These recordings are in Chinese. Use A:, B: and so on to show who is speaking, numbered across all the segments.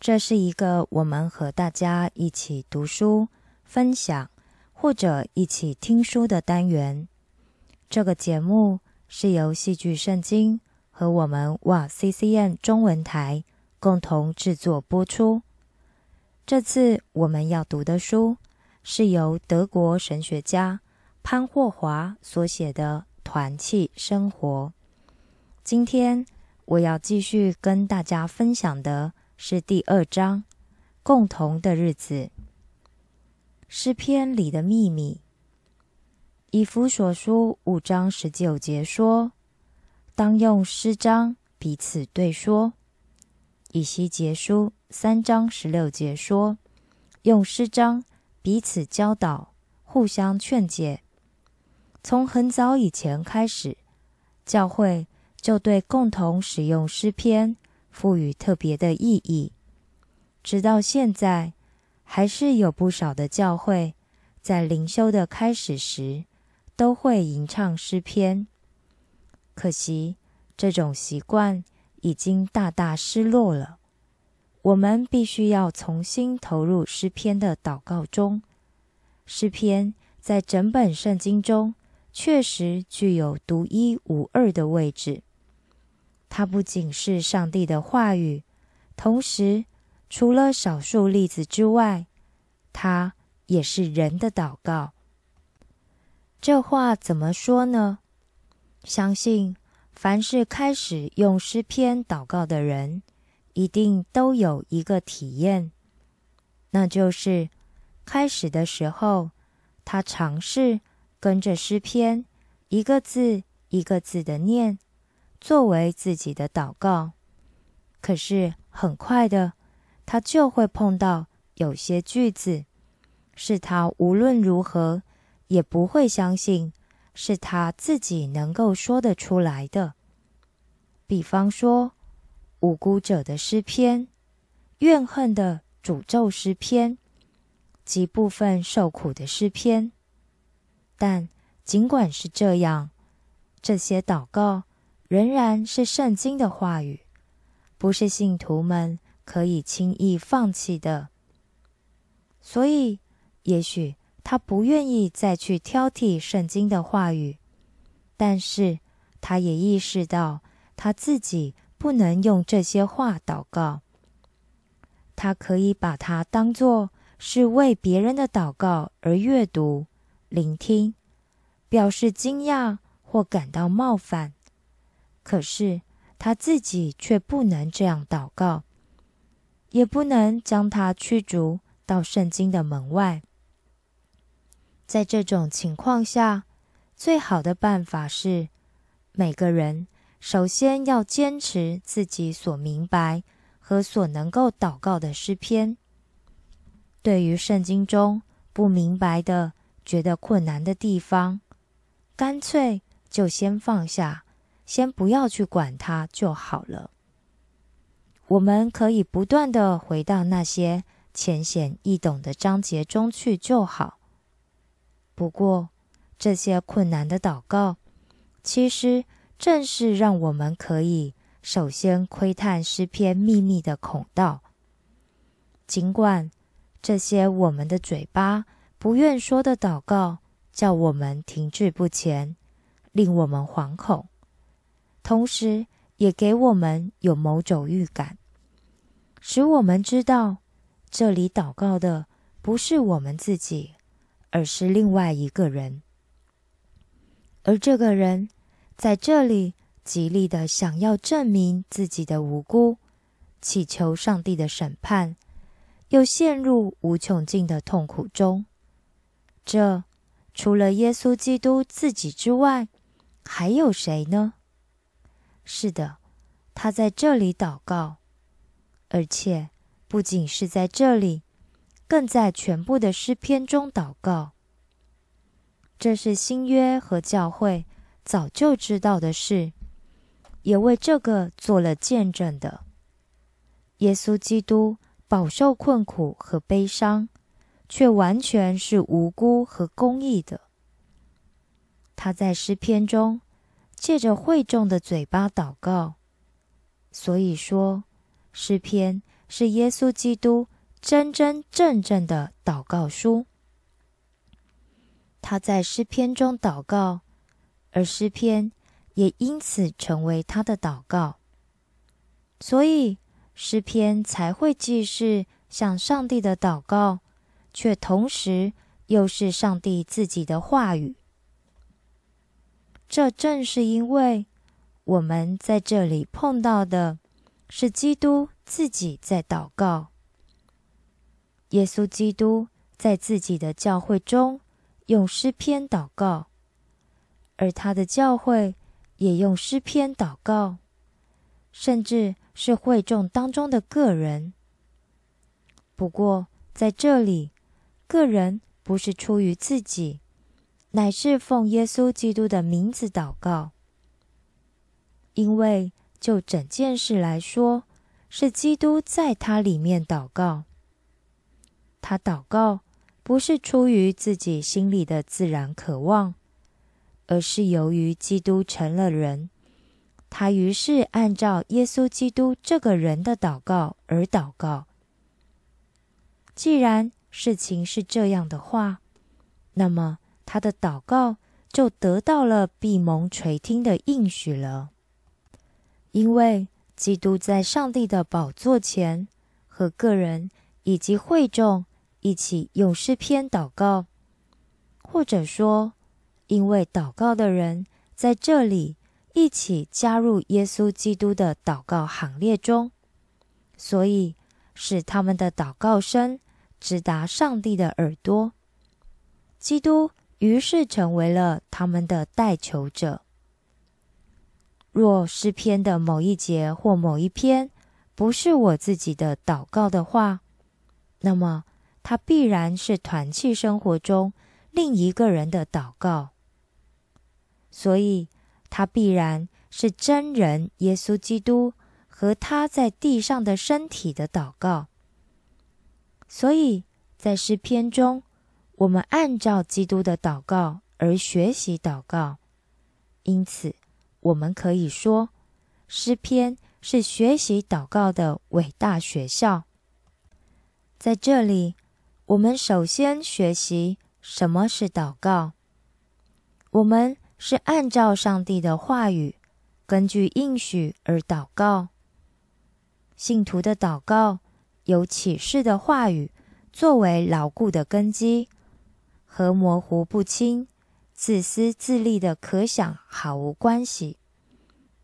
A: 这是一个我们和大家一起读书、分享或者一起听书的单元。这个节目是由戏剧圣经。和我们哇 CCM 中文台共同制作播出。这次我们要读的书是由德国神学家潘霍华所写的《团契生活》。今天我要继续跟大家分享的是第二章《共同的日子》。诗篇里的秘密，以弗所书五章十九节说。当用诗章彼此对说，以西结书三章十六节说，用诗章彼此教导，互相劝解。从很早以前开始，教会就对共同使用诗篇赋予特别的意义，直到现在，还是有不少的教会在灵修的开始时都会吟唱诗篇。可惜，这种习惯已经大大失落了。我们必须要重新投入诗篇的祷告中。诗篇在整本圣经中确实具有独一无二的位置。它不仅是上帝的话语，同时，除了少数例子之外，它也是人的祷告。这话怎么说呢？相信凡是开始用诗篇祷告的人，一定都有一个体验，那就是开始的时候，他尝试跟着诗篇一个字一个字的念，作为自己的祷告。可是很快的，他就会碰到有些句子，是他无论如何也不会相信。是他自己能够说得出来的。比方说，无辜者的诗篇、怨恨的诅咒诗篇及部分受苦的诗篇。但尽管是这样，这些祷告仍然是圣经的话语，不是信徒们可以轻易放弃的。所以，也许。他不愿意再去挑剔圣经的话语，但是他也意识到他自己不能用这些话祷告。他可以把它当作是为别人的祷告而阅读、聆听，表示惊讶或感到冒犯。可是他自己却不能这样祷告，也不能将他驱逐到圣经的门外。在这种情况下，最好的办法是，每个人首先要坚持自己所明白和所能够祷告的诗篇。对于圣经中不明白的、觉得困难的地方，干脆就先放下，先不要去管它就好了。我们可以不断的回到那些浅显易懂的章节中去就好。不过，这些困难的祷告，其实正是让我们可以首先窥探诗篇秘密的孔道。尽管这些我们的嘴巴不愿说的祷告，叫我们停滞不前，令我们惶恐，同时也给我们有某种预感，使我们知道这里祷告的不是我们自己。而是另外一个人，而这个人在这里极力的想要证明自己的无辜，祈求上帝的审判，又陷入无穷尽的痛苦中。这除了耶稣基督自己之外，还有谁呢？是的，他在这里祷告，而且不仅是在这里。更在全部的诗篇中祷告，这是新约和教会早就知道的事，也为这个做了见证的。耶稣基督饱受困苦和悲伤，却完全是无辜和公义的。他在诗篇中借着会众的嘴巴祷告，所以说诗篇是耶稣基督。真真正正的祷告书，他在诗篇中祷告，而诗篇也因此成为他的祷告，所以诗篇才会既是向上帝的祷告，却同时又是上帝自己的话语。这正是因为我们在这里碰到的是基督自己在祷告。耶稣基督在自己的教会中用诗篇祷告，而他的教会也用诗篇祷告，甚至是会众当中的个人。不过在这里，个人不是出于自己，乃是奉耶稣基督的名字祷告，因为就整件事来说，是基督在他里面祷告。他祷告不是出于自己心里的自然渴望，而是由于基督成了人，他于是按照耶稣基督这个人的祷告而祷告。既然事情是这样的话，那么他的祷告就得到了闭蒙垂听的应许了，因为基督在上帝的宝座前和个人以及会众。一起用诗篇祷告，或者说，因为祷告的人在这里一起加入耶稣基督的祷告行列中，所以使他们的祷告声直达上帝的耳朵。基督于是成为了他们的代求者。若诗篇的某一节或某一篇不是我自己的祷告的话，那么。他必然是团契生活中另一个人的祷告，所以他必然是真人耶稣基督和他在地上的身体的祷告。所以在诗篇中，我们按照基督的祷告而学习祷告，因此我们可以说，诗篇是学习祷告的伟大学校。在这里。我们首先学习什么是祷告。我们是按照上帝的话语，根据应许而祷告。信徒的祷告有启示的话语作为牢固的根基，和模糊不清、自私自利的可想毫无关系，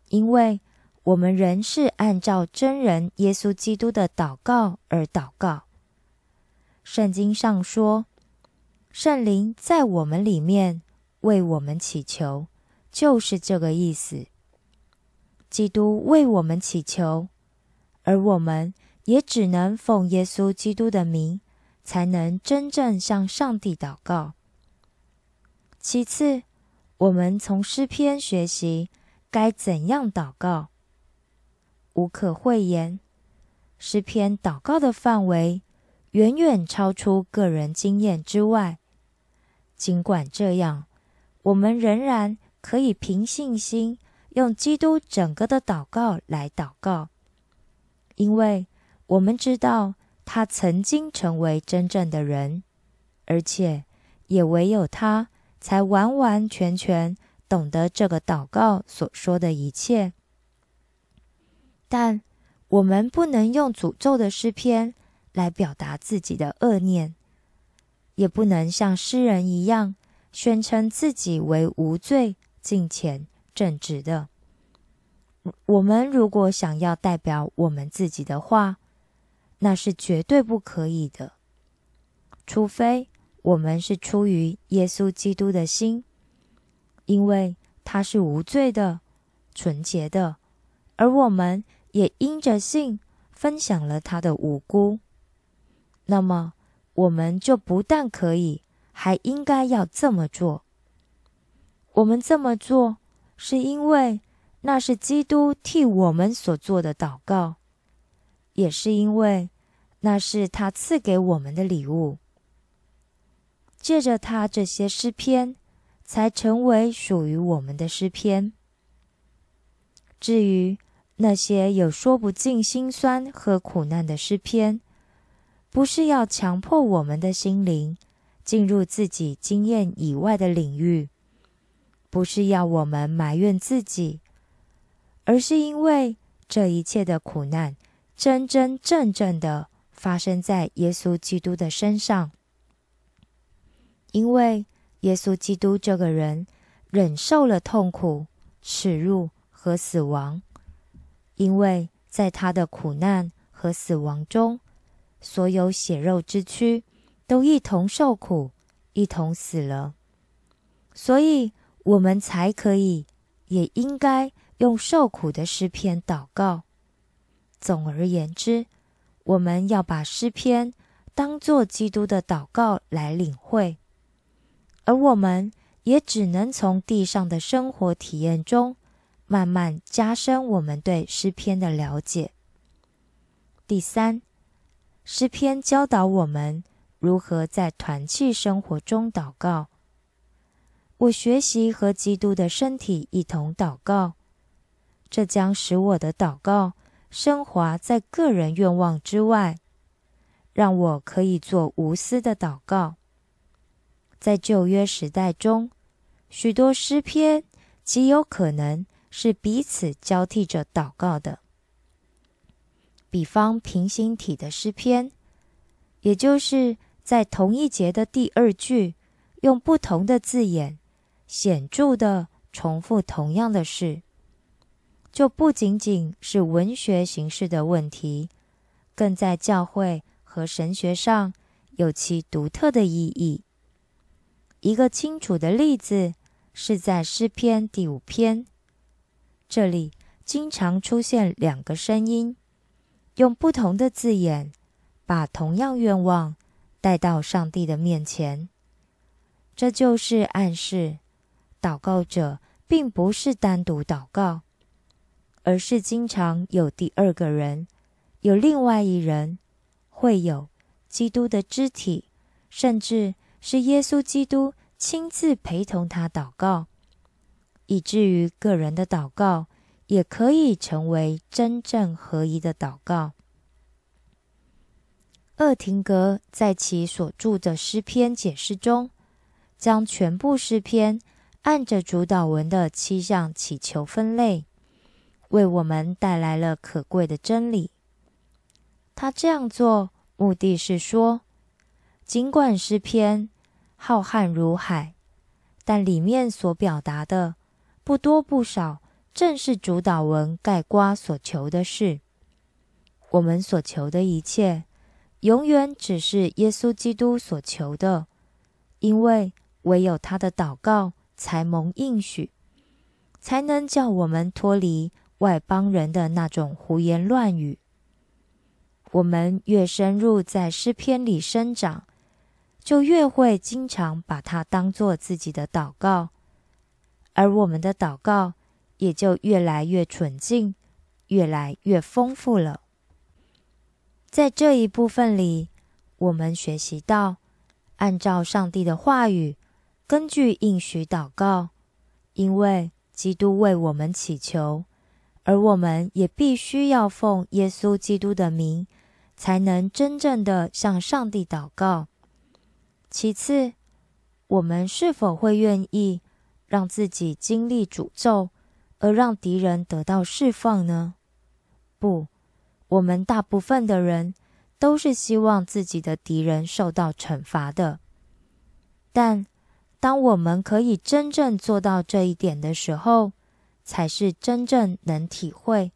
A: 因为我们仍是按照真人耶稣基督的祷告而祷告。圣经上说：“圣灵在我们里面为我们祈求，就是这个意思。基督为我们祈求，而我们也只能奉耶稣基督的名，才能真正向上帝祷告。其次，我们从诗篇学习该怎样祷告，无可讳言。诗篇祷告的范围远远超出个人经验之外。尽管这样，我们仍然可以凭信心。用基督整个的祷告来祷告，因为我们知道他曾经成为真正的人，而且也唯有他才完完全全懂得这个祷告所说的一切。但我们不能用诅咒的诗篇来表达自己的恶念，也不能像诗人一样宣称自己为无罪、敬虔。正直的，我们如果想要代表我们自己的话，那是绝对不可以的。除非我们是出于耶稣基督的心，因为他是无罪的、纯洁的，而我们也因着信分享了他的无辜。那么，我们就不但可以，还应该要这么做。我们这么做。是因为那是基督替我们所做的祷告，也是因为那是他赐给我们的礼物。借着他这些诗篇，才成为属于我们的诗篇。至于那些有说不尽心酸和苦难的诗篇，不是要强迫我们的心灵进入自己经验以外的领域。不是要我们埋怨自己，而是因为这一切的苦难真真正正的发生在耶稣基督的身上。因为耶稣基督这个人忍受了痛苦、耻辱和死亡，因为在他的苦难和死亡中，所有血肉之躯都一同受苦，一同死了，所以。我们才可以，也应该用受苦的诗篇祷告。总而言之，我们要把诗篇当作基督的祷告来领会，而我们也只能从地上的生活体验中，慢慢加深我们对诗篇的了解。第三，诗篇教导我们如何在团契生活中祷告。我学习和基督的身体一同祷告，这将使我的祷告升华在个人愿望之外，让我可以做无私的祷告。在旧约时代中，许多诗篇极有可能是彼此交替着祷告的，比方平行体的诗篇，也就是在同一节的第二句用不同的字眼。显著的重复同样的事，就不仅仅是文学形式的问题，更在教会和神学上有其独特的意义。一个清楚的例子是在诗篇第五篇，这里经常出现两个声音，用不同的字眼，把同样愿望带到上帝的面前，这就是暗示。祷告者并不是单独祷告，而是经常有第二个人，有另外一人，会有基督的肢体，甚至是耶稣基督亲自陪同他祷告，以至于个人的祷告也可以成为真正合一的祷告。厄廷格在其所著的诗篇解释中，将全部诗篇。按着主导文的七项祈求分类，为我们带来了可贵的真理。他这样做目的是说，尽管诗篇浩瀚如海，但里面所表达的不多不少，正是主导文盖瓜所求的事。我们所求的一切，永远只是耶稣基督所求的。因为唯有他的祷告才蒙应许，才能叫我们脱离外邦人的那种胡言乱语。我们越深入在诗篇里生长，就越会经常把它当做自己的祷告，而我们的祷告也就越来越纯净，越来越丰富了。在这一部分里，我们学习到，按照上帝的话语，根据应许祷告，因为基督为我们祈求，而我们也必须要奉耶稣基督的名。才能真正的向上帝祷告。其次，我们是否会愿意让自己经历诅咒，而让敌人得到释放呢？不，我们大部分的人都是希望自己的敌人受到惩罚的。但当我们可以真正做到这一点的时候，才是真正能体会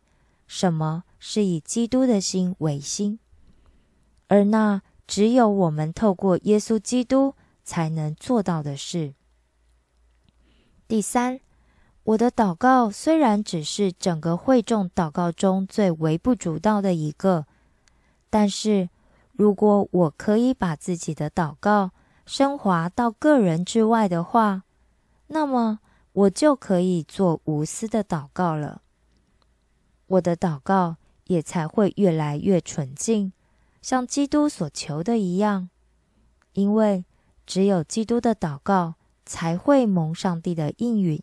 A: 什么是以基督的心为心。而那只有我们透过耶稣基督才能做到的事。第三，我的祷告虽然只是整个会众祷告中最微不足道的一个，但是如果我可以把自己的祷告升华到个人之外的话，那么我就可以做无私的祷告了。我的祷告也才会越来越纯净。像基督所求的一样，因为只有基督的祷告才会蒙上帝的应允。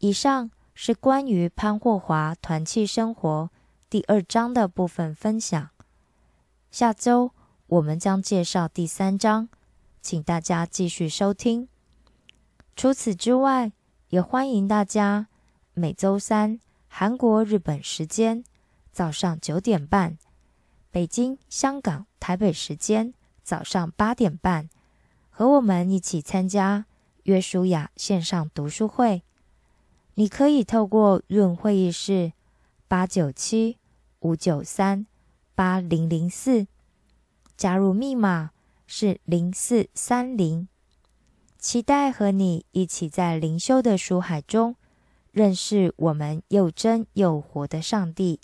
A: 以上是关于潘霍华团契生活第二章的部分分享。下周我们将介绍第三章，请大家继续收听。除此之外，也欢迎大家每周三韩国、日本时间早上九点半。北京、香港、台北时间早上八点半，和我们一起参加约书亚线上读书会。你可以透过润会议室八九七五九三八零零四加入，密码是零四三零。期待和你一起在灵修的书海中认识我们又真又活的上帝。